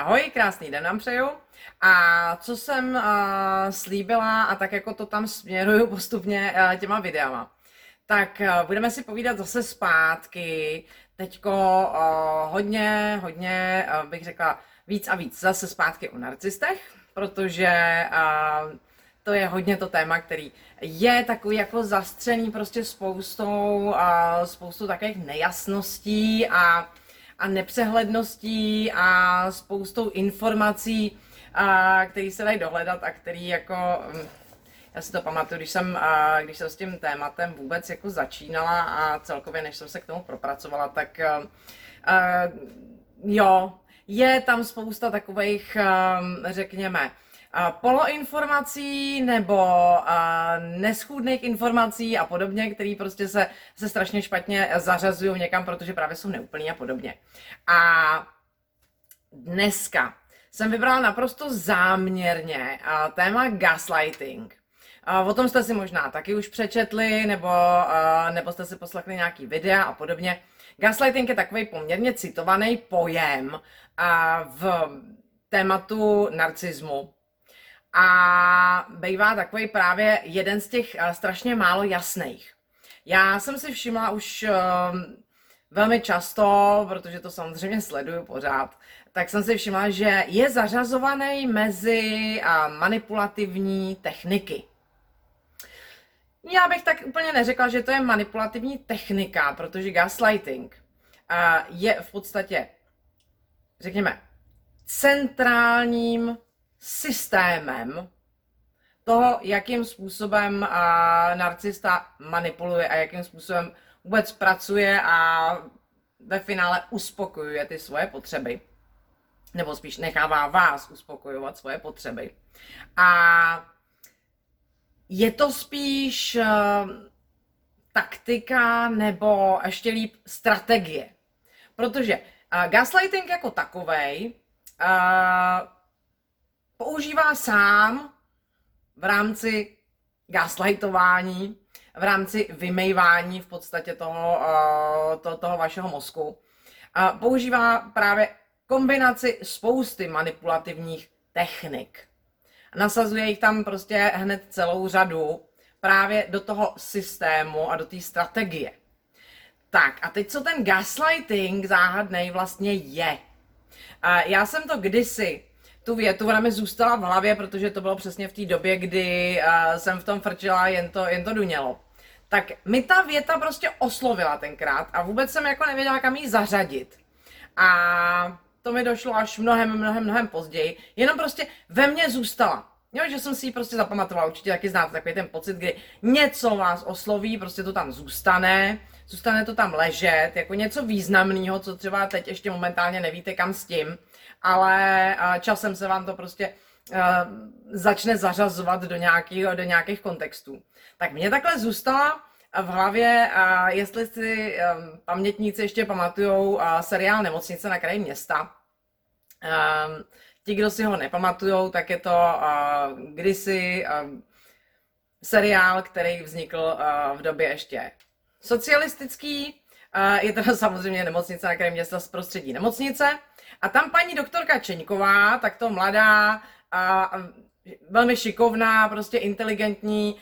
Ahoj, krásný den vám přeju. A co jsem uh, slíbila a tak jako to tam směruju postupně uh, těma videama, tak uh, budeme si povídat zase zpátky. Teďko uh, hodně, hodně uh, bych řekla víc a víc zase zpátky o narcistech, protože uh, to je hodně to téma, který je takový jako zastřený prostě spoustou, uh, spoustou takových nejasností a a nepřehledností a spoustou informací, a, který se dají dohledat a který jako, mm, já si to pamatuju, když jsem, když jsem s tím tématem vůbec jako začínala a celkově než jsem se k tomu propracovala, tak jo, je tam spousta takových, řekněme, poloinformací nebo neschůdných informací a podobně, které prostě se, se strašně špatně zařazují někam, protože právě jsou neúplní a podobně. A dneska jsem vybrala naprosto záměrně téma gaslighting. O tom jste si možná taky už přečetli, nebo, nebo jste si poslechli nějaký videa a podobně. Gaslighting je takový poměrně citovaný pojem v tématu narcismu a bývá takový právě jeden z těch uh, strašně málo jasných. Já jsem si všimla už uh, velmi často, protože to samozřejmě sleduju pořád, tak jsem si všimla, že je zařazovaný mezi uh, manipulativní techniky. Já bych tak úplně neřekla, že to je manipulativní technika, protože gaslighting uh, je v podstatě, řekněme, centrálním systémem toho, jakým způsobem narcista manipuluje a jakým způsobem vůbec pracuje a ve finále uspokojuje ty svoje potřeby. Nebo spíš nechává vás uspokojovat svoje potřeby. A je to spíš uh, taktika nebo ještě líp strategie. Protože uh, gaslighting jako takovej uh, používá sám v rámci gaslightování, v rámci vymejvání v podstatě toho, uh, to, toho vašeho mozku. A používá právě kombinaci spousty manipulativních technik. Nasazuje jich tam prostě hned celou řadu právě do toho systému a do té strategie. Tak a teď co ten gaslighting záhadný vlastně je? Já jsem to kdysi tu větu, ona mi zůstala v hlavě, protože to bylo přesně v té době, kdy uh, jsem v tom frčila, jen to, jen to dunělo. Tak mi ta věta prostě oslovila tenkrát a vůbec jsem jako nevěděla, kam ji zařadit. A to mi došlo až mnohem, mnohem, mnohem později. Jenom prostě ve mně zůstala. Jo, že jsem si ji prostě zapamatovala, určitě taky znáte takový ten pocit, kdy něco vás osloví, prostě to tam zůstane, zůstane to tam ležet, jako něco významného, co třeba teď ještě momentálně nevíte kam s tím ale časem se vám to prostě začne zařazovat do nějakých, do nějakých kontextů. Tak mě takhle zůstala v hlavě, jestli si pamětníci ještě pamatují seriál Nemocnice na kraji města. Ti, kdo si ho nepamatují, tak je to kdysi seriál, který vznikl v době ještě socialistický. Je to samozřejmě nemocnice na kraji města z prostředí nemocnice. A tam paní doktorka Čeňková, tak to mladá, a, velmi šikovná, prostě inteligentní,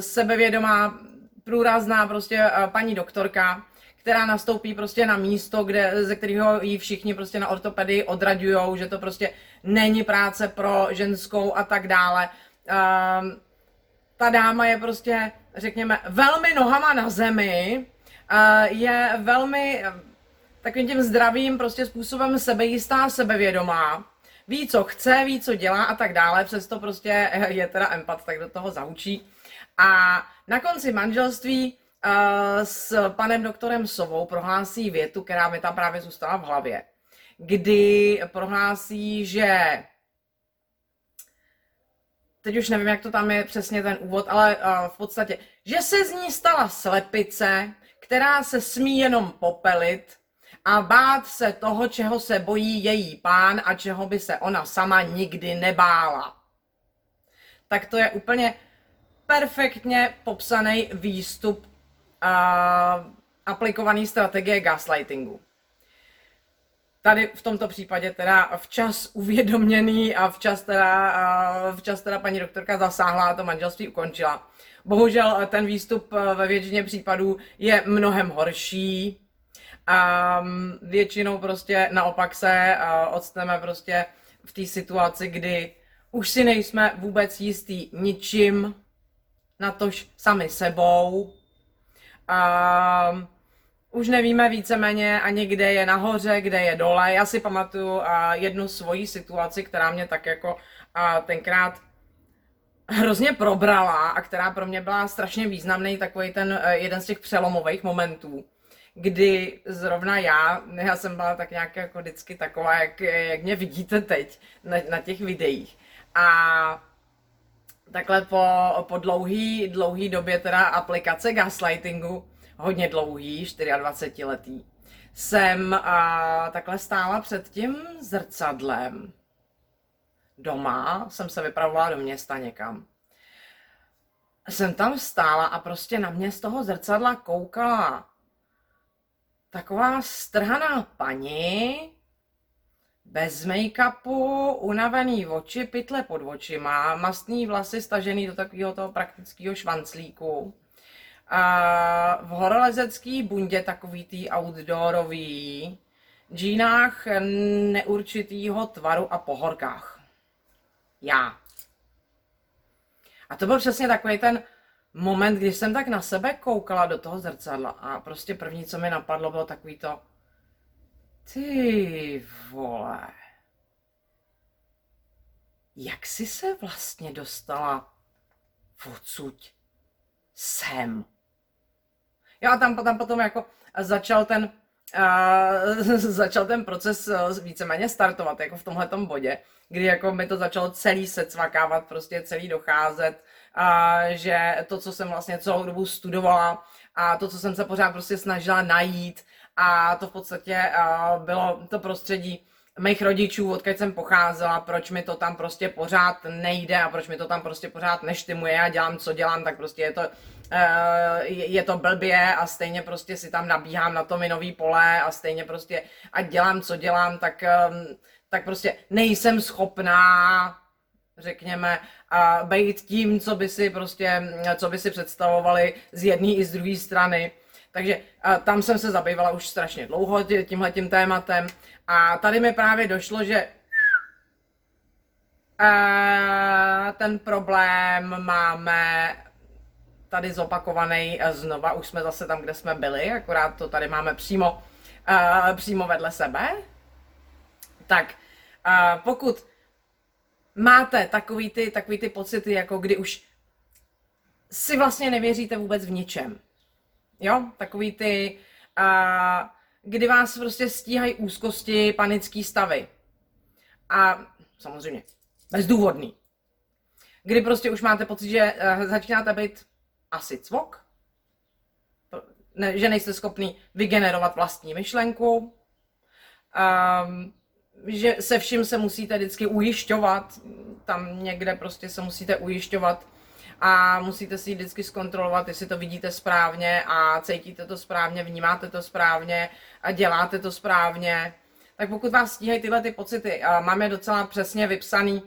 sebevědomá, průrazná prostě paní doktorka, která nastoupí prostě na místo, kde, ze kterého jí všichni prostě na ortopedii odraďují, že to prostě není práce pro ženskou a tak dále. Ta dáma je prostě, řekněme, velmi nohama na zemi, je velmi takovým tím zdravým prostě způsobem sebejistá, sebevědomá, ví, co chce, ví, co dělá a tak dále, přesto prostě je teda empat, tak do toho zaučí. A na konci manželství uh, s panem doktorem Sovou prohlásí větu, která mi tam právě zůstala v hlavě, kdy prohlásí, že teď už nevím, jak to tam je přesně ten úvod, ale uh, v podstatě, že se z ní stala slepice, která se smí jenom popelit a bát se toho, čeho se bojí její pán a čeho by se ona sama nikdy nebála. Tak to je úplně perfektně popsaný výstup a aplikovaný strategie gaslightingu. Tady v tomto případě teda včas uvědoměný a včas teda, včas teda paní doktorka zasáhla a to manželství ukončila. Bohužel ten výstup ve většině případů je mnohem horší, a většinou prostě naopak se odstneme prostě v té situaci, kdy už si nejsme vůbec jistý ničím, natož sami sebou. A už nevíme víceméně ani kde je nahoře, kde je dole. Já si pamatuju a jednu svoji situaci, která mě tak jako a tenkrát hrozně probrala a která pro mě byla strašně významný, takový ten e, jeden z těch přelomových momentů kdy zrovna já, já jsem byla tak nějak jako vždycky taková, jak, jak mě vidíte teď na, na těch videích. A takhle po, po dlouhý, dlouhý době teda aplikace gaslightingu, hodně dlouhý, 24 letý, jsem a, takhle stála před tím zrcadlem. Doma jsem se vypravovala do města někam. Jsem tam stála a prostě na mě z toho zrcadla koukala taková strhaná paní, bez make-upu, unavený oči, pytle pod očima, mastný vlasy stažený do takového toho praktického švanclíku. A v horolezecký bundě takový tý outdoorový, džínách neurčitýho tvaru a pohorkách. Já. A to byl přesně takový ten moment, když jsem tak na sebe koukala do toho zrcadla a prostě první, co mi napadlo, bylo takový to ty vole, jak jsi se vlastně dostala odsuť sem? Jo a tam, tam potom jako začal ten, uh, začal ten proces uh, víceméně startovat, jako v tomhle bodě, kdy jako mi to začalo celý se cvakávat, prostě celý docházet, a že to, co jsem vlastně celou dobu studovala a to, co jsem se pořád prostě snažila najít a to v podstatě bylo to prostředí mých rodičů, odkud jsem pocházela, proč mi to tam prostě pořád nejde a proč mi to tam prostě pořád neštimuje a dělám, co dělám, tak prostě je to, je to blbě a stejně prostě si tam nabíhám na to minový pole a stejně prostě a dělám, co dělám, tak, tak prostě nejsem schopná řekněme, a být tím, co by si prostě, co by si představovali z jedné i z druhé strany. Takže a tam jsem se zabývala už strašně dlouho tímhle tím tématem a tady mi právě došlo, že a ten problém máme tady zopakovaný znova, už jsme zase tam, kde jsme byli, akorát to tady máme přímo, uh, přímo vedle sebe. Tak uh, pokud máte takový ty, takový ty pocity, jako kdy už si vlastně nevěříte vůbec v ničem. Jo, takový ty, a, kdy vás prostě stíhají úzkosti, panický stavy. A samozřejmě bezdůvodný. Kdy prostě už máte pocit, že uh, začínáte být asi cvok, ne, že nejste schopný vygenerovat vlastní myšlenku, um, že se vším se musíte vždycky ujišťovat, tam někde prostě se musíte ujišťovat a musíte si vždycky zkontrolovat, jestli to vidíte správně a cítíte to správně, vnímáte to správně a děláte to správně. Tak pokud vás stíhají tyhle ty pocity, máme docela přesně vypsaný,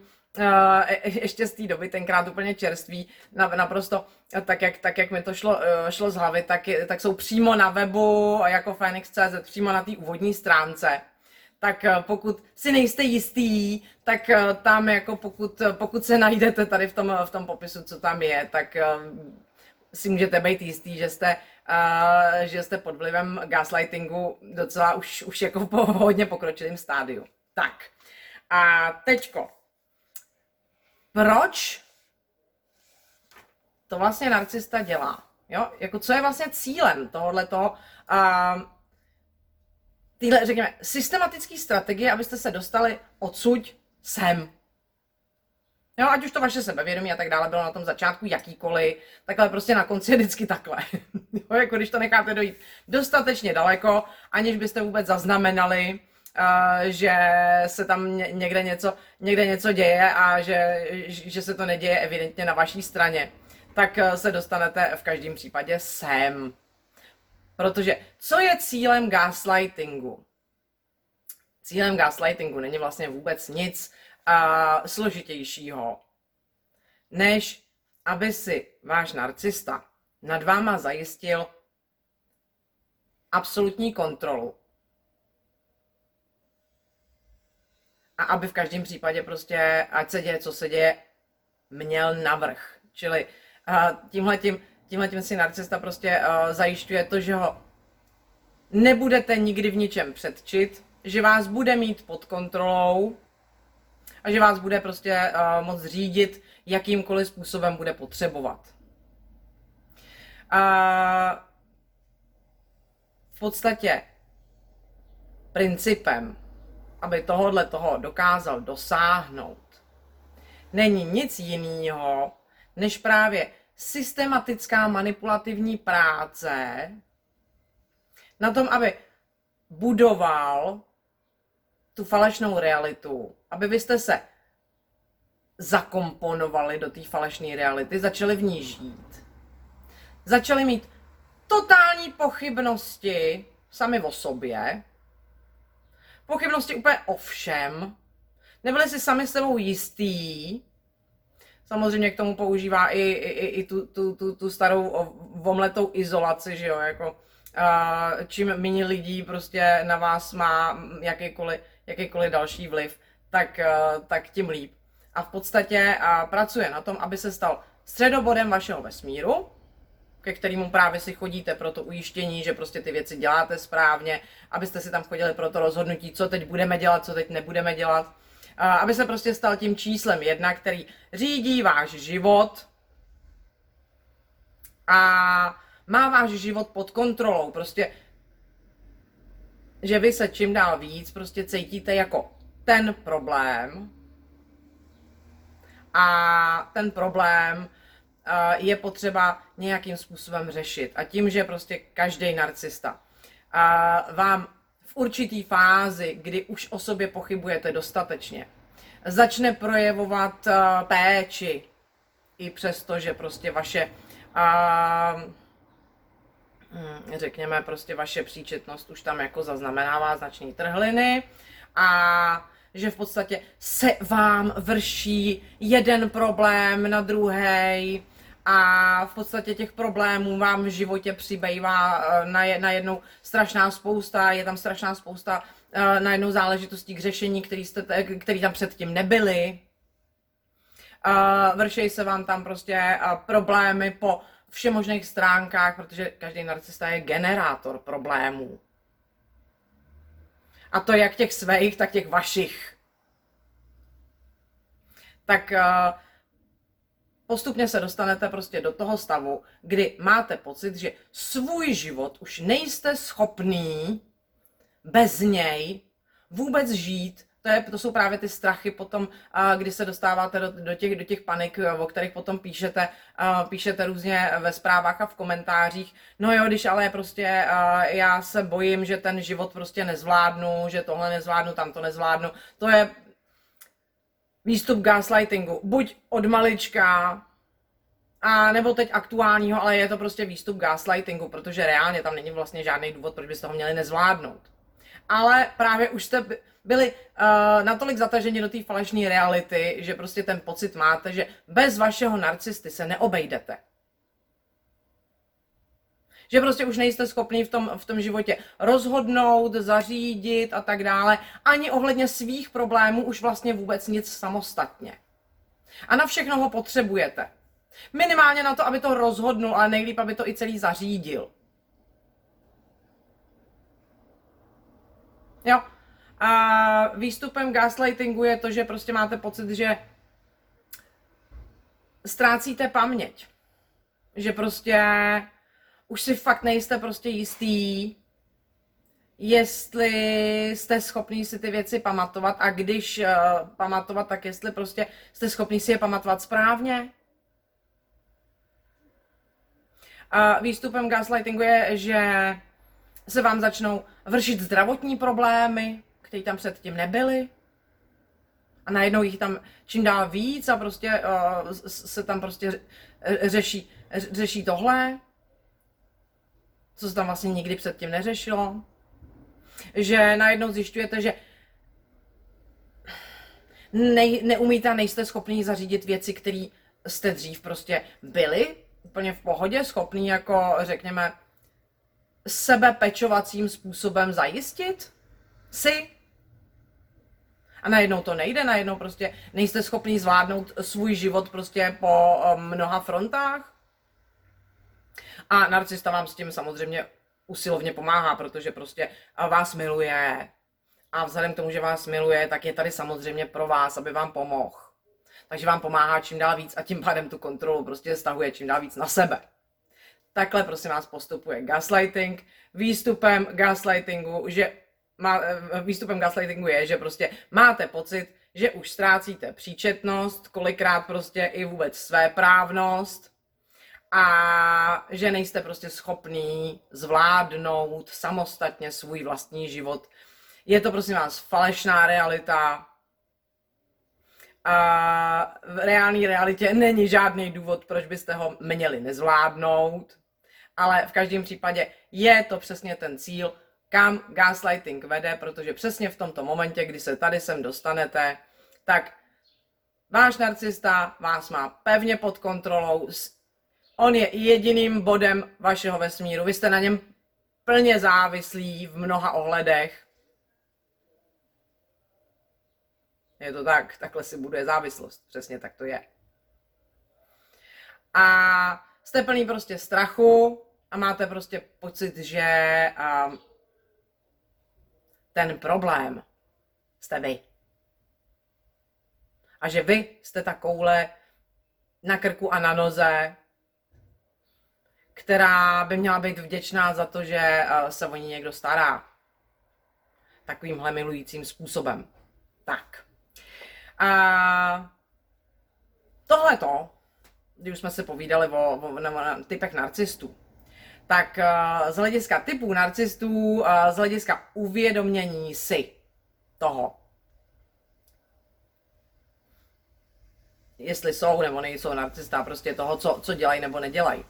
ještě z té doby, tenkrát úplně čerství, naprosto tak jak, tak, jak mi to šlo, uh, šlo z hlavy, tak, tak jsou přímo na webu jako Phoenix.cz, přímo na té úvodní stránce tak eh, pokud si nejste jistý, tak eh, tam jako pokud, eh, pokud se najdete tady v tom, v tom popisu, co tam je, tak si můžete být jistý, že jste, uh, že jste pod vlivem gaslightingu docela už, už jako po hodně pokročilém stádiu. Tak. A teďko. Proč to vlastně narcista dělá? Jo? Jako co je vlastně cílem tohoto uh, tyhle, řekněme, systematické strategie, abyste se dostali odsud sem. Jo, ať už to vaše sebevědomí a tak dále bylo na tom začátku jakýkoliv, takhle prostě na konci je vždycky takhle. jo, jako když to necháte dojít dostatečně daleko, aniž byste vůbec zaznamenali, že se tam někde něco, někde něco děje a že, že se to neděje evidentně na vaší straně, tak uh, se dostanete v každém případě sem. Protože co je cílem gaslightingu? Cílem gaslightingu není vlastně vůbec nic uh, složitějšího, než aby si váš narcista nad váma zajistil absolutní kontrolu. A aby v každém případě prostě, ať se děje, co se děje, měl navrh. Čili uh, tímhletím, tímhletím si narcista prostě uh, zajišťuje to, že ho nebudete nikdy v ničem předčit, že vás bude mít pod kontrolou a že vás bude prostě uh, moc řídit, jakýmkoliv způsobem bude potřebovat. A v podstatě principem, aby tohohle toho dokázal dosáhnout, není nic jiného, než právě systematická manipulativní práce na tom, aby budoval tu falešnou realitu, aby vy jste se zakomponovali do té falešné reality, začali v ní žít, začali mít totální pochybnosti sami o sobě, pochybnosti úplně o všem, nebyli si sami sebou jistý, samozřejmě k tomu používá i, i, i tu, tu, tu, tu starou vomletou izolaci, že jo, jako čím méně lidí prostě na vás má jakýkoliv, jakýkoliv další vliv, tak, tak tím líp. A v podstatě pracuje na tom, aby se stal středobodem vašeho vesmíru, ke kterému právě si chodíte pro to ujištění, že prostě ty věci děláte správně, abyste si tam chodili pro to rozhodnutí, co teď budeme dělat, co teď nebudeme dělat, aby se prostě stal tím číslem jedna, který řídí váš život a má váš život pod kontrolou. Prostě, že vy se čím dál víc prostě cítíte jako ten problém a ten problém je potřeba nějakým způsobem řešit. A tím, že prostě každý narcista. Vám v určitý fázi, kdy už o sobě pochybujete dostatečně, začne projevovat péči, i přesto, že prostě vaše, hm, řekněme, prostě vaše příčetnost už tam jako zaznamenává značný trhliny. A že v podstatě se vám vrší jeden problém na druhý a v podstatě těch problémů vám v životě přibývá eh, na, jednou strašná spousta, je tam strašná spousta eh, na jednou záležitostí k řešení, který, jste, který tam předtím nebyly. Eh, vršejí se vám tam prostě problémy po všemožných stránkách, protože každý narcista je generátor problémů. A to jak těch svých, tak těch vašich. Tak uh, postupně se dostanete prostě do toho stavu, kdy máte pocit, že svůj život už nejste schopný bez něj vůbec žít. To, je, to jsou právě ty strachy potom, kdy se dostáváte do, do, těch, do těch panik, o kterých potom píšete, píšete různě ve zprávách a v komentářích. No jo, když ale prostě já se bojím, že ten život prostě nezvládnu, že tohle nezvládnu, tamto nezvládnu. To je výstup gaslightingu. Buď od malička, a nebo teď aktuálního, ale je to prostě výstup gaslightingu, protože reálně tam není vlastně žádný důvod, proč byste ho měli nezvládnout. Ale právě už jste byli uh, natolik zataženi do té falešné reality, že prostě ten pocit máte, že bez vašeho narcisty se neobejdete. Že prostě už nejste schopni v tom, v tom životě rozhodnout, zařídit a tak dále. Ani ohledně svých problémů už vlastně vůbec nic samostatně. A na všechno ho potřebujete. Minimálně na to, aby to rozhodnul, ale nejlíp, aby to i celý zařídil. Jo. A výstupem gaslightingu je to, že prostě máte pocit, že ztrácíte paměť. Že prostě už si fakt nejste prostě jistý, jestli jste schopný si ty věci pamatovat a když uh, pamatovat, tak jestli prostě jste schopný si je pamatovat správně. A výstupem gaslightingu je, že se vám začnou vršit zdravotní problémy, které tam předtím nebyly. A najednou jich tam čím dál víc a prostě uh, se tam prostě řeší, řeší tohle, co se tam vlastně nikdy předtím neřešilo. Že najednou zjišťujete, že ne, neumíte a nejste schopný zařídit věci, které jste dřív prostě byli úplně v pohodě, schopný jako, řekněme, sebepečovacím způsobem zajistit si. A najednou to nejde, najednou prostě nejste schopný zvládnout svůj život prostě po eh, mnoha frontách. A narcista vám s tím samozřejmě usilovně pomáhá, protože prostě vás miluje. A vzhledem k tomu, že vás miluje, tak je tady samozřejmě pro vás, aby vám pomohl. Takže vám pomáhá čím dál víc a tím pádem tu kontrolu prostě stahuje čím dál víc na sebe. Takhle prosím vás postupuje gaslighting. Výstupem gaslightingu, že má, výstupem gaslightingu je, že prostě máte pocit, že už ztrácíte příčetnost, kolikrát prostě i vůbec své právnost a že nejste prostě schopný zvládnout samostatně svůj vlastní život. Je to prosím vás falešná realita, a v reálné realitě není žádný důvod, proč byste ho měli nezvládnout, ale v každém případě je to přesně ten cíl, kam gaslighting vede, protože přesně v tomto momentě, kdy se tady sem dostanete, tak váš narcista vás má pevně pod kontrolou, on je jediným bodem vašeho vesmíru, vy jste na něm plně závislí v mnoha ohledech Je to tak, takhle si buduje závislost. Přesně tak to je. A jste plný prostě strachu a máte prostě pocit, že um, ten problém jste vy. A že vy jste ta koule na krku a na noze, která by měla být vděčná za to, že uh, se o ní někdo stará. Takovýmhle milujícím způsobem. Tak. A tohleto, když jsme se povídali o, o, o, typech narcistů, tak uh, z hlediska typů narcistů, uh, z hlediska uvědomění si toho, jestli jsou nebo nejsou narcista, prostě toho, co, co dělají nebo nedělají.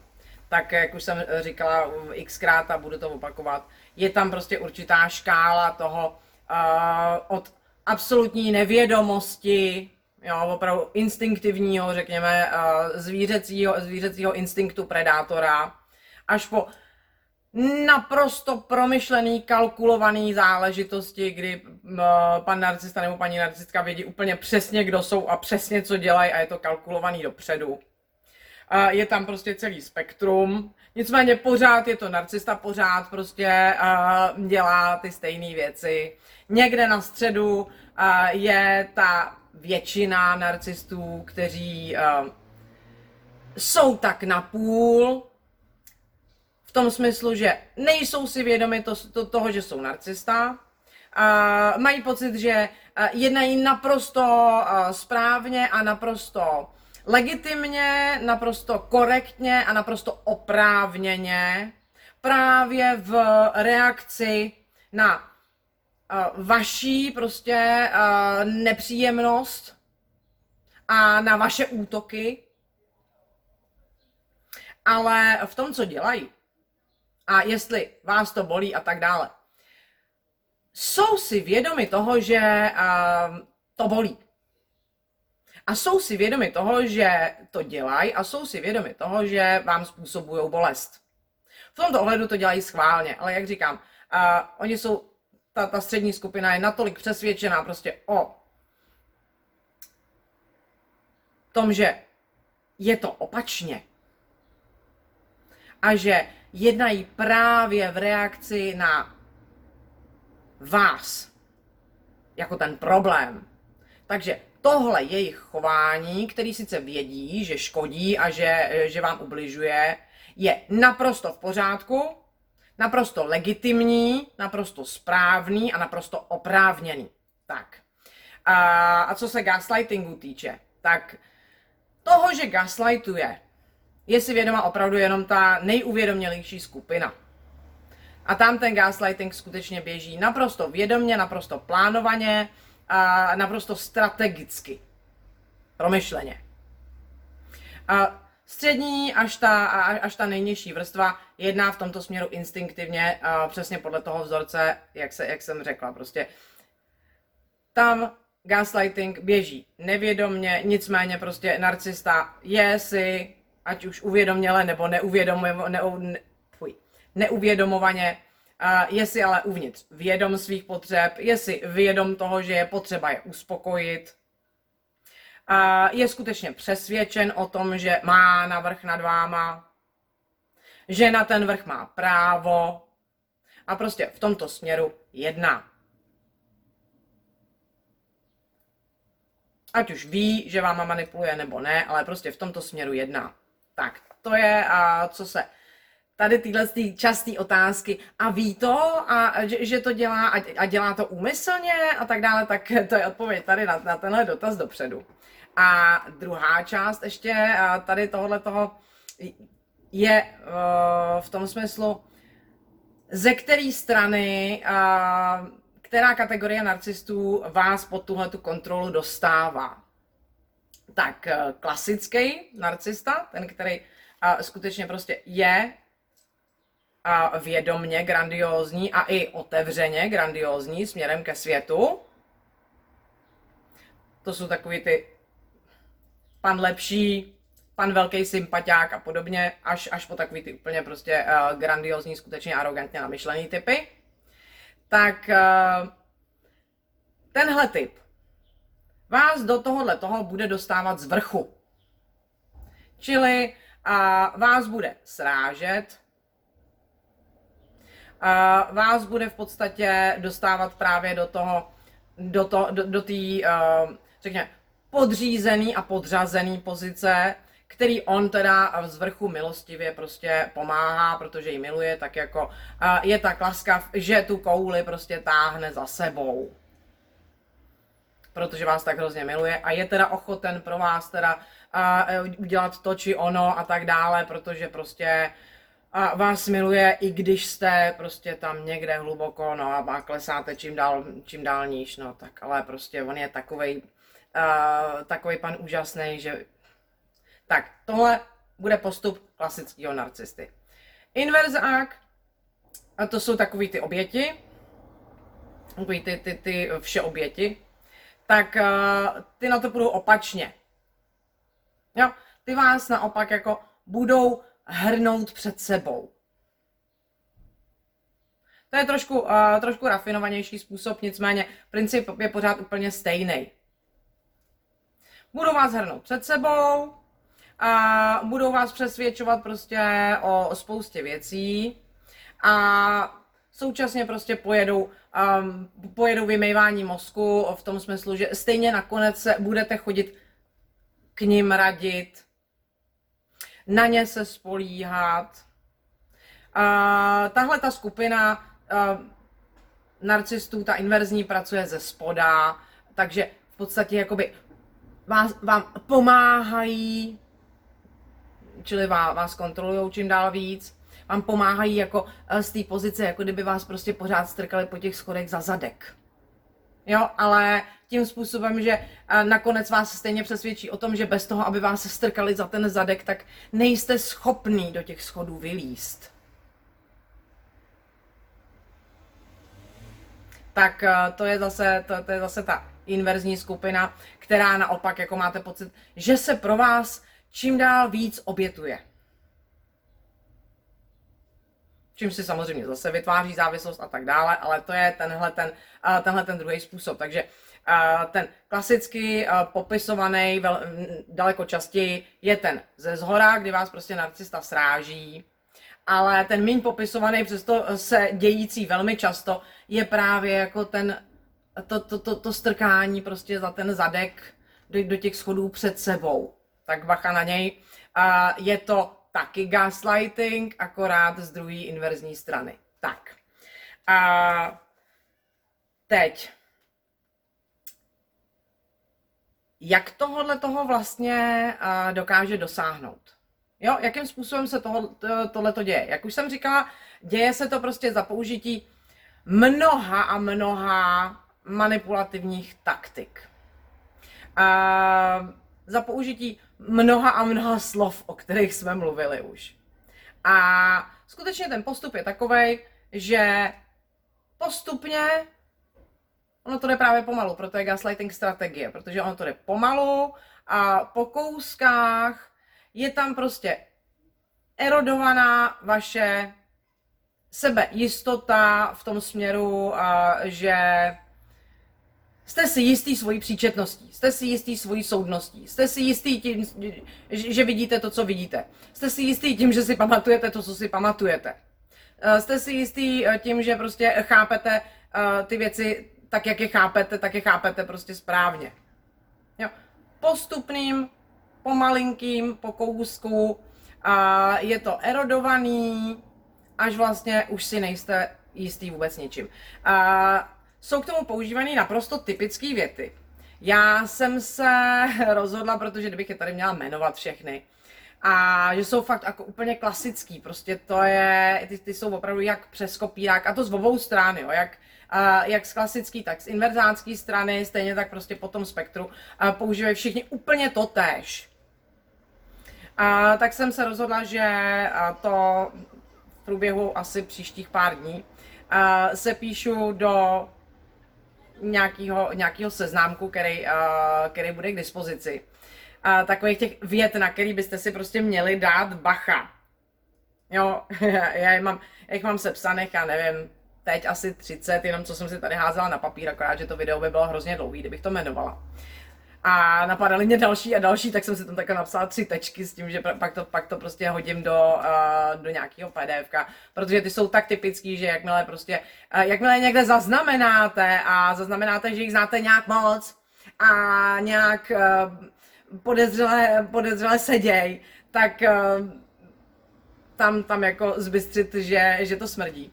Tak, jak už jsem říkala xkrát a budu to opakovat, je tam prostě určitá škála toho uh, od absolutní nevědomosti, jo, opravdu instinktivního, řekněme, eh, zvířecího, zvířecího instinktu predátora, až po naprosto promyšlený, kalkulovaný záležitosti, kdy uh, pan narcista nebo paní narcistka vědí úplně přesně, kdo jsou a přesně, co dělají a je to kalkulovaný dopředu. Uh, je tam prostě celý spektrum, nicméně pořád je to narcista, pořád prostě dělá ty stejné věci. Někde na středu je ta většina narcistů, kteří jsou tak napůl, v tom smyslu, že nejsou si vědomi to, to, toho, že jsou narcista, uh, mají pocit, že jednají naprosto správně a naprosto legitimně, naprosto korektně a naprosto oprávněně právě v reakci na vaší prostě nepříjemnost a na vaše útoky, ale v tom, co dělají a jestli vás to bolí a tak dále, jsou si vědomi toho, že to bolí. A jsou si vědomi toho, že to dělají a jsou si vědomi toho, že vám způsobují bolest. V tomto ohledu to dělají schválně, ale jak říkám, uh, oni jsou ta, ta střední skupina je natolik přesvědčená prostě o tom, že je to opačně a že jednají právě v reakci na vás jako ten problém. Takže tohle jejich chování, který sice vědí, že škodí a že, že vám ubližuje, je naprosto v pořádku, naprosto legitimní, naprosto správný a naprosto oprávněný. Tak. A, a co se gaslightingu týče, tak toho, že gaslightuje, je si vědoma opravdu jenom ta nejuvědomělejší skupina. A tam ten gaslighting skutečně běží naprosto vědomně, naprosto plánovaně, a naprosto strategicky. Promyšleně. A Střední až ta, až ta nejnižší vrstva jedná v tomto směru instinktivně, přesně podle toho vzorce, jak, se, jak jsem řekla. Prostě tam gaslighting běží nevědomně, nicméně prostě narcista je si, ať už uvědoměle nebo neuvědomuje, ne, ne, neuvědomovaně, je si ale uvnitř vědom svých potřeb, je si vědom toho, že je potřeba je uspokojit, je skutečně přesvědčen o tom, že má navrh nad váma, že na ten vrch má právo a prostě v tomto směru jedná. Ať už ví, že váma manipuluje nebo ne, ale prostě v tomto směru jedná. Tak, to je, a co se tady tyhle ty časté otázky a ví to, a že, že to dělá a, a dělá to úmyslně a tak dále, tak to je odpověď tady na, na tenhle dotaz dopředu. A druhá část ještě tady tohle toho je uh, v tom smyslu, ze které strany, uh, která kategorie narcistů vás pod tuhle tu kontrolu dostává. Tak uh, klasický narcista, ten, který uh, skutečně prostě je a vědomně grandiózní a i otevřeně grandiózní směrem ke světu. To jsou takový ty pan lepší, pan velký sympatiák a podobně, až, až po takový ty úplně prostě uh, grandiozní, skutečně arrogantně namyšlený typy. Tak uh, tenhle typ vás do tohohle toho bude dostávat z vrchu. Čili uh, vás bude srážet, a vás bude v podstatě dostávat právě do toho, do, to, do, do uh, řekněme, podřízený a podřazený pozice, který on teda z vrchu milostivě prostě pomáhá, protože ji miluje, tak jako uh, je tak laskav, že tu kouli prostě táhne za sebou. Protože vás tak hrozně miluje a je teda ochoten pro vás teda uh, udělat to či ono a tak dále, protože prostě a vás miluje, i když jste prostě tam někde hluboko, no a klesáte čím dál, čím dál níž, no tak ale prostě on je takovej, uh, takový pan úžasný, že... Tak, tohle bude postup klasického narcisty. Inverzák, a to jsou takový ty oběti, takový ty, ty, ty vše oběti, tak uh, ty na to budou opačně. Jo, ty vás naopak jako budou hrnout před sebou. To je trošku, uh, trošku rafinovanější způsob, nicméně princip je pořád úplně stejný. Budou vás hrnout před sebou, a budou vás přesvědčovat prostě o, spoustě věcí a současně prostě pojedou, um, pojedou vymývání mozku v tom smyslu, že stejně nakonec se budete chodit k ním radit, na ně se spolíhat. A tahle ta skupina narcistů, ta inverzní, pracuje ze spoda, takže v podstatě jakoby vás, vám pomáhají, čili vás, vás kontrolují čím dál víc, vám pomáhají jako z té pozice, jako kdyby vás prostě pořád strkali po těch schodech za zadek. Jo, ale tím způsobem, že nakonec vás stejně přesvědčí o tom, že bez toho, aby vás strkali za ten zadek, tak nejste schopný do těch schodů vylíst. Tak to je zase, to, to je zase ta inverzní skupina, která naopak jako máte pocit, že se pro vás čím dál víc obětuje čím si samozřejmě zase vytváří závislost a tak dále, ale to je tenhle ten, tenhle ten druhý způsob. Takže ten klasicky popisovaný daleko častěji je ten ze zhora, kdy vás prostě narcista sráží, ale ten méně popisovaný, přesto se dějící velmi často, je právě jako ten, to, to, to, to strkání prostě za ten zadek do, do těch schodů před sebou. Tak bacha na něj. A je to taky gaslighting, akorát z druhé inverzní strany. Tak. A teď. Jak tohle toho vlastně dokáže dosáhnout? Jo, jakým způsobem se toho, tohle to děje? Jak už jsem říkala, děje se to prostě za použití mnoha a mnoha manipulativních taktik. A za použití mnoha a mnoha slov, o kterých jsme mluvili už. A skutečně ten postup je takový, že postupně Ono to jde právě pomalu, proto je gaslighting strategie, protože ono to jde pomalu a po kouskách je tam prostě erodovaná vaše sebejistota v tom směru, že jste si jistý svojí příčetností, jste si jistý svojí soudností, jste si jistý tím, že vidíte to, co vidíte, jste si jistý tím, že si pamatujete to, co si pamatujete. Eh, jste si jistý eh, tím, že prostě chápete eh, ty věci tak, jak je chápete, tak je chápete prostě správně. Jo. Postupným, pomalinkým, po kousku, a je to erodovaný, až vlastně už si nejste jistý vůbec ničím. A jsou k tomu používané naprosto typické věty. Já jsem se rozhodla, protože kdybych je tady měla jmenovat všechny, a že jsou fakt jako úplně klasický, prostě to je, ty, ty jsou opravdu jak přes kopírák, a to z obou stran, jo, jak, uh, jak z klasický, tak z inverzánské strany, stejně tak prostě po tom spektru, uh, používají všichni úplně to tež. A tak jsem se rozhodla, že to v průběhu asi příštích pár dní se píšu do nějakého, nějakého seznámku, který, který bude k dispozici. Takových těch vět, na který byste si prostě měli dát bacha. Jo, já je mám, jich mám sepsaných, já nevím, teď asi 30, jenom co jsem si tady házela na papír, akorát, že to video by bylo hrozně dlouhý, kdybych to jmenovala a napadaly mě další a další, tak jsem si tam takhle napsala tři tečky s tím, že pak to, pak to prostě hodím do, uh, do nějakého PDF, protože ty jsou tak typický, že jakmile prostě, uh, jakmile někde zaznamenáte a zaznamenáte, že jich znáte nějak moc a nějak uh, podezřele, podezřele seděj, tak uh, tam, tam jako zbystřit, že, že to smrdí.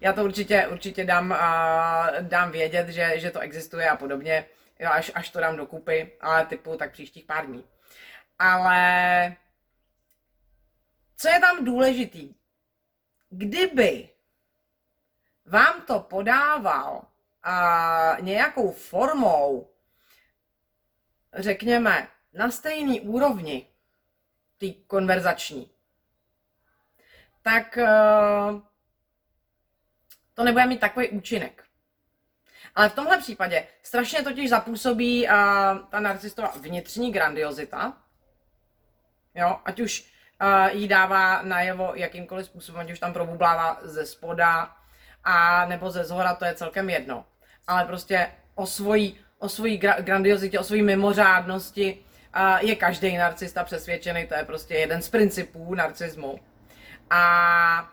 Já to určitě, určitě dám, uh, dám vědět, že, že to existuje a podobně jo, až, až to dám dokupy, ale typu tak příštích pár dní. Ale co je tam důležitý? Kdyby vám to podával a nějakou formou, řekněme, na stejný úrovni, ty konverzační, tak uh, to nebude mít takový účinek. Ale v tomhle případě strašně totiž zapůsobí uh, ta narcistová vnitřní grandiozita. Jo, ať už uh, jí dává najevo jakýmkoliv způsobem, ať už tam probublává ze spoda a nebo ze zhora, to je celkem jedno. Ale prostě o svojí, o svojí gra- grandiozitě, o svojí mimořádnosti uh, je každý narcista přesvědčený, to je prostě jeden z principů narcismu. A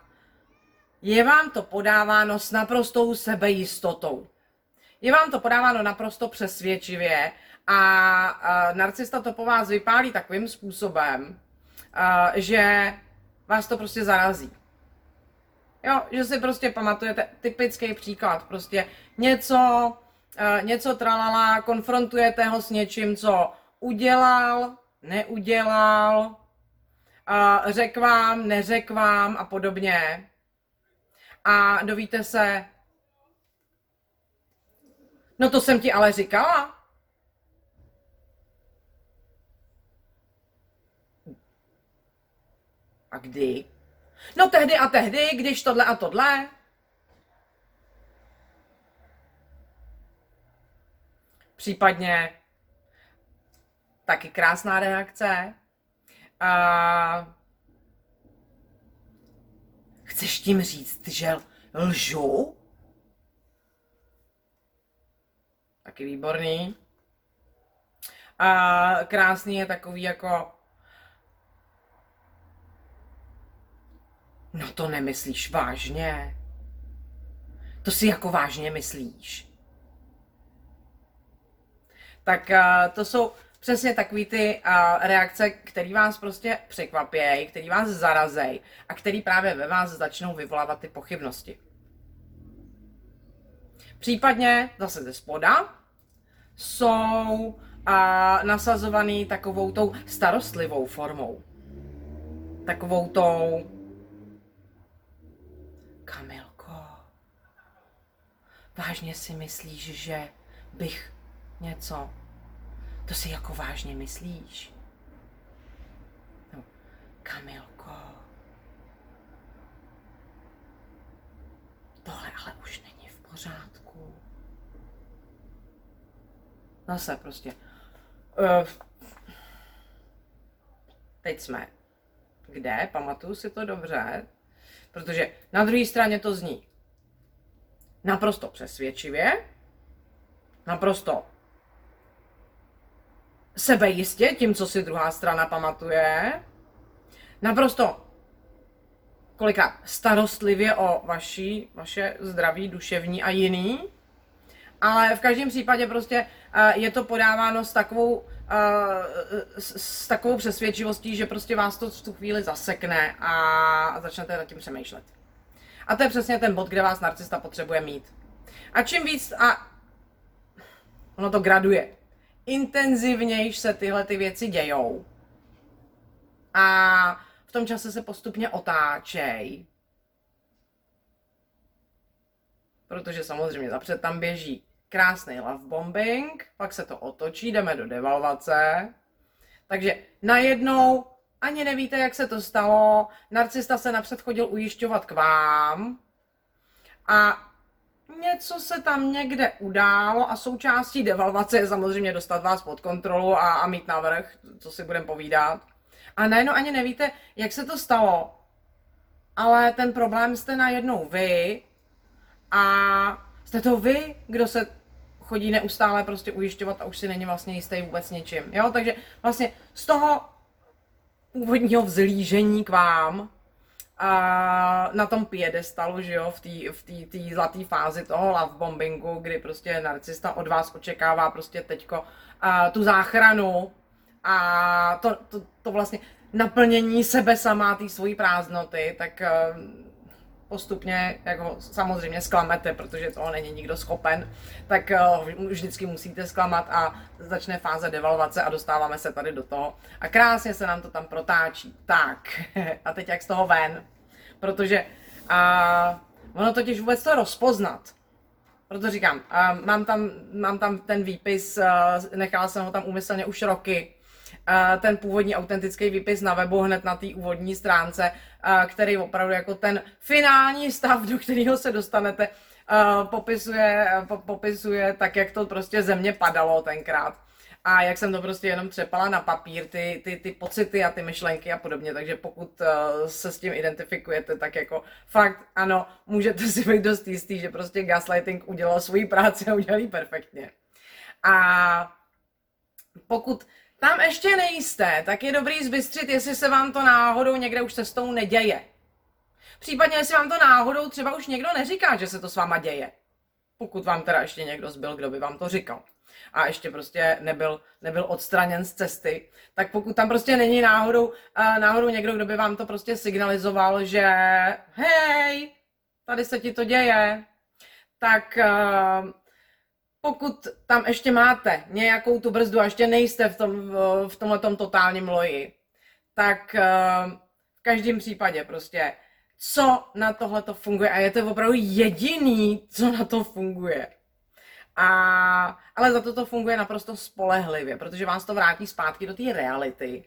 je vám to podáváno s naprostou sebejistotou. Je vám to podáváno naprosto přesvědčivě a, narcista to po vás vypálí takovým způsobem, že vás to prostě zarazí. Jo, že si prostě pamatujete typický příklad, prostě něco, něco tralala, konfrontujete ho s něčím, co udělal, neudělal, uh, řek vám, neřek vám a podobně. A dovíte se, No to jsem ti ale říkala. A kdy? No tehdy a tehdy, když tohle a tohle. Případně taky krásná reakce. A chceš tím říct, že lžu? Taky výborný. A krásný je takový jako No to nemyslíš vážně? To si jako vážně myslíš? Tak to jsou přesně takový ty reakce, které vás prostě překvapějí, které vás zarazej a které právě ve vás začnou vyvolávat ty pochybnosti. Případně zase ze spoda jsou a, nasazovaný takovou tou starostlivou formou. Takovou tou Kamilko, vážně si myslíš, že bych něco, to si jako vážně myslíš? No, Kamilko, tohle ale už není v pořádku. Zase prostě. Uh, teď jsme. Kde? Pamatuju si to dobře. Protože na druhé straně to zní naprosto přesvědčivě, naprosto sebejistě tím, co si druhá strana pamatuje, naprosto kolika starostlivě o vaší, vaše zdraví duševní a jiný, ale v každém případě prostě uh, je to podáváno s takovou, uh, s, takovou přesvědčivostí, že prostě vás to v tu chvíli zasekne a začnete nad tím přemýšlet. A to je přesně ten bod, kde vás narcista potřebuje mít. A čím víc, a ono to graduje, intenzivnějš se tyhle ty věci dějou. A v tom čase se postupně otáčej. Protože samozřejmě zapřed tam běží krásný love bombing, pak se to otočí, jdeme do devalvace. Takže najednou ani nevíte, jak se to stalo, narcista se napřed chodil ujišťovat k vám a něco se tam někde událo a součástí devalvace je samozřejmě dostat vás pod kontrolu a, a mít navrh, co si budeme povídat. A najednou ani nevíte, jak se to stalo. Ale ten problém jste najednou vy a jste to vy, kdo se chodí neustále prostě ujišťovat a už si není vlastně jistý vůbec ničím. Jo, takže vlastně z toho původního vzlížení k vám a na tom piedestalu, že jo, v té v tý, zlaté fázi toho love bombingu, kdy prostě narcista od vás očekává prostě teďko a, tu záchranu a to, to, to vlastně naplnění sebe sama, té svojí prázdnoty, tak a, postupně jako samozřejmě zklamete, protože toho není nikdo schopen, tak uh, vždycky musíte zklamat a začne fáze devalvace a dostáváme se tady do toho. A krásně se nám to tam protáčí. Tak, a teď jak z toho ven? Protože a, ono totiž vůbec to rozpoznat. Proto říkám, a, mám, tam, mám tam ten výpis, a, nechala jsem ho tam úmyslně už roky, ten původní autentický výpis na webu hned na té úvodní stránce, který opravdu jako ten finální stav, do kterého se dostanete, popisuje, popisuje tak, jak to prostě země padalo tenkrát. A jak jsem to prostě jenom třepala na papír, ty, ty, ty pocity a ty myšlenky a podobně, takže pokud se s tím identifikujete, tak jako fakt ano, můžete si být dost jistý, že prostě gaslighting udělal svoji práci a udělal perfektně. A pokud tam ještě nejste, tak je dobrý zbystřit, jestli se vám to náhodou někde už cestou neděje. Případně, jestli vám to náhodou třeba už někdo neříká, že se to s váma děje. Pokud vám teda ještě někdo zbyl, kdo by vám to říkal. A ještě prostě nebyl, nebyl odstraněn z cesty. Tak pokud tam prostě není náhodou, náhodou někdo, kdo by vám to prostě signalizoval, že hej, tady se ti to děje, tak pokud tam ještě máte nějakou tu brzdu a ještě nejste v, tom, v tomhle totálním loji, tak eh, v každém případě prostě, co na tohle to funguje a je to opravdu jediný, co na to funguje. A, ale za to to funguje naprosto spolehlivě, protože vás to vrátí zpátky do té reality.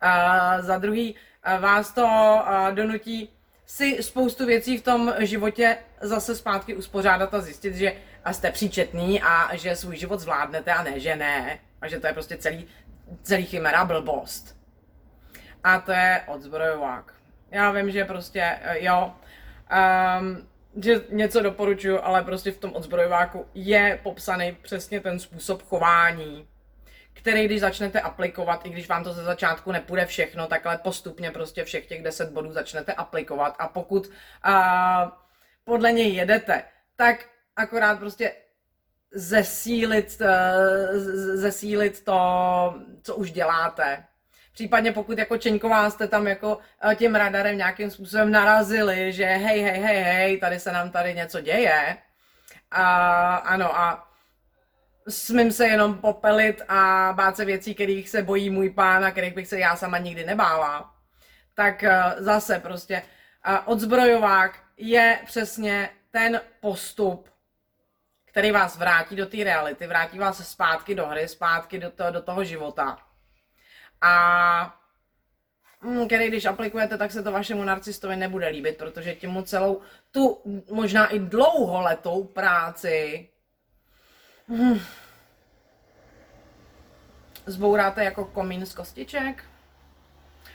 A za druhý vás to donutí si spoustu věcí v tom životě zase zpátky uspořádat a zjistit, že jste příčetný a že svůj život zvládnete a ne, že ne. A že to je prostě celý, celý chimera blbost. A to je odzbrojovák. Já vím, že prostě, eh, jo, um, že něco doporučuju, ale prostě v tom odzbrojováku je popsaný přesně ten způsob chování, který když začnete aplikovat, i když vám to ze začátku nepůjde všechno, takhle postupně prostě všech těch 10 bodů začnete aplikovat a pokud uh, podle něj jedete, tak akorát prostě zesílit, uh, zesílit to, co už děláte. Případně pokud jako Čeňková jste tam jako uh, tím radarem nějakým způsobem narazili, že hej, hej, hej, hej, tady se nám tady něco děje. A ano, a smím se jenom popelit a bát se věcí, kterých se bojí můj pán a kterých bych se já sama nikdy nebála, tak uh, zase prostě odzbrojovák je přesně ten postup, který vás vrátí do té reality, vrátí vás zpátky do hry, zpátky do, to, do toho života. A mm, který když aplikujete, tak se to vašemu narcistovi nebude líbit, protože tím mu celou tu možná i dlouholetou práci Hmm. zbouráte jako komín z kostiček,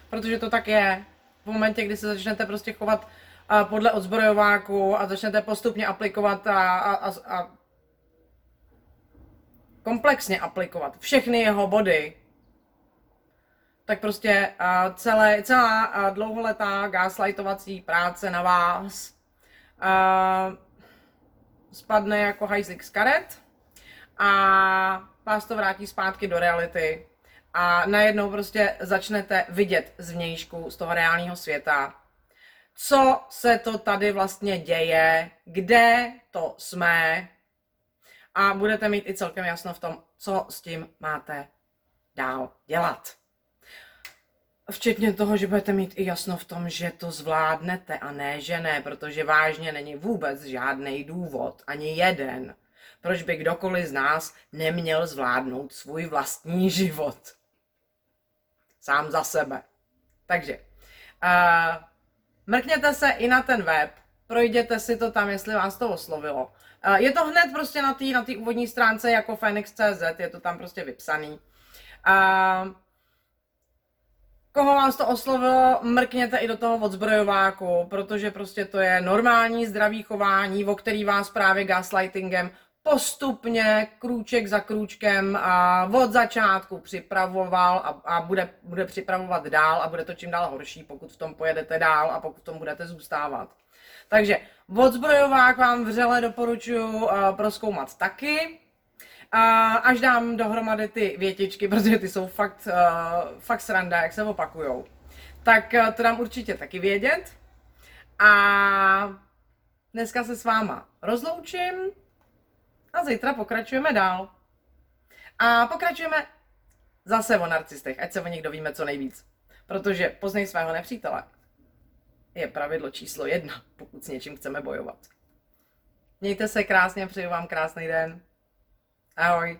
protože to tak je. V momentě, kdy se začnete prostě chovat a podle odzbrojováku a začnete postupně aplikovat a, a, a, a komplexně aplikovat všechny jeho body, tak prostě a celé, celá a dlouholetá gaslightovací práce na vás a spadne jako hajzlik z karet a vás to vrátí zpátky do reality a najednou prostě začnete vidět zvnějšku z toho reálného světa, co se to tady vlastně děje, kde to jsme a budete mít i celkem jasno v tom, co s tím máte dál dělat. Včetně toho, že budete mít i jasno v tom, že to zvládnete a ne, že ne, protože vážně není vůbec žádný důvod, ani jeden, proč by kdokoliv z nás neměl zvládnout svůj vlastní život. Sám za sebe. Takže, uh, mrkněte se i na ten web, projděte si to tam, jestli vás to oslovilo. Je to hned prostě na té na úvodní stránce jako Phoenix.cz, je to tam prostě vypsaný. Uh, koho vás to oslovilo, mrkněte i do toho odzbrojováku, protože prostě to je normální zdravý chování, o který vás právě gaslightingem postupně, krůček za krůčkem a od začátku připravoval a, a bude, bude připravovat dál a bude to čím dál horší, pokud v tom pojedete dál a pokud v tom budete zůstávat. Takže odzbrojovák vám vřele doporučuji uh, proskoumat taky. A až dám dohromady ty větičky, protože ty jsou fakt, uh, fakt sranda, jak se opakujou, tak uh, to dám určitě taky vědět. A dneska se s váma rozloučím a zítra pokračujeme dál. A pokračujeme zase o narcistech, ať se o nich dovíme co nejvíc. Protože poznej svého nepřítele je pravidlo číslo jedna, pokud s něčím chceme bojovat. Mějte se krásně, přeju vám krásný den. Ahoj.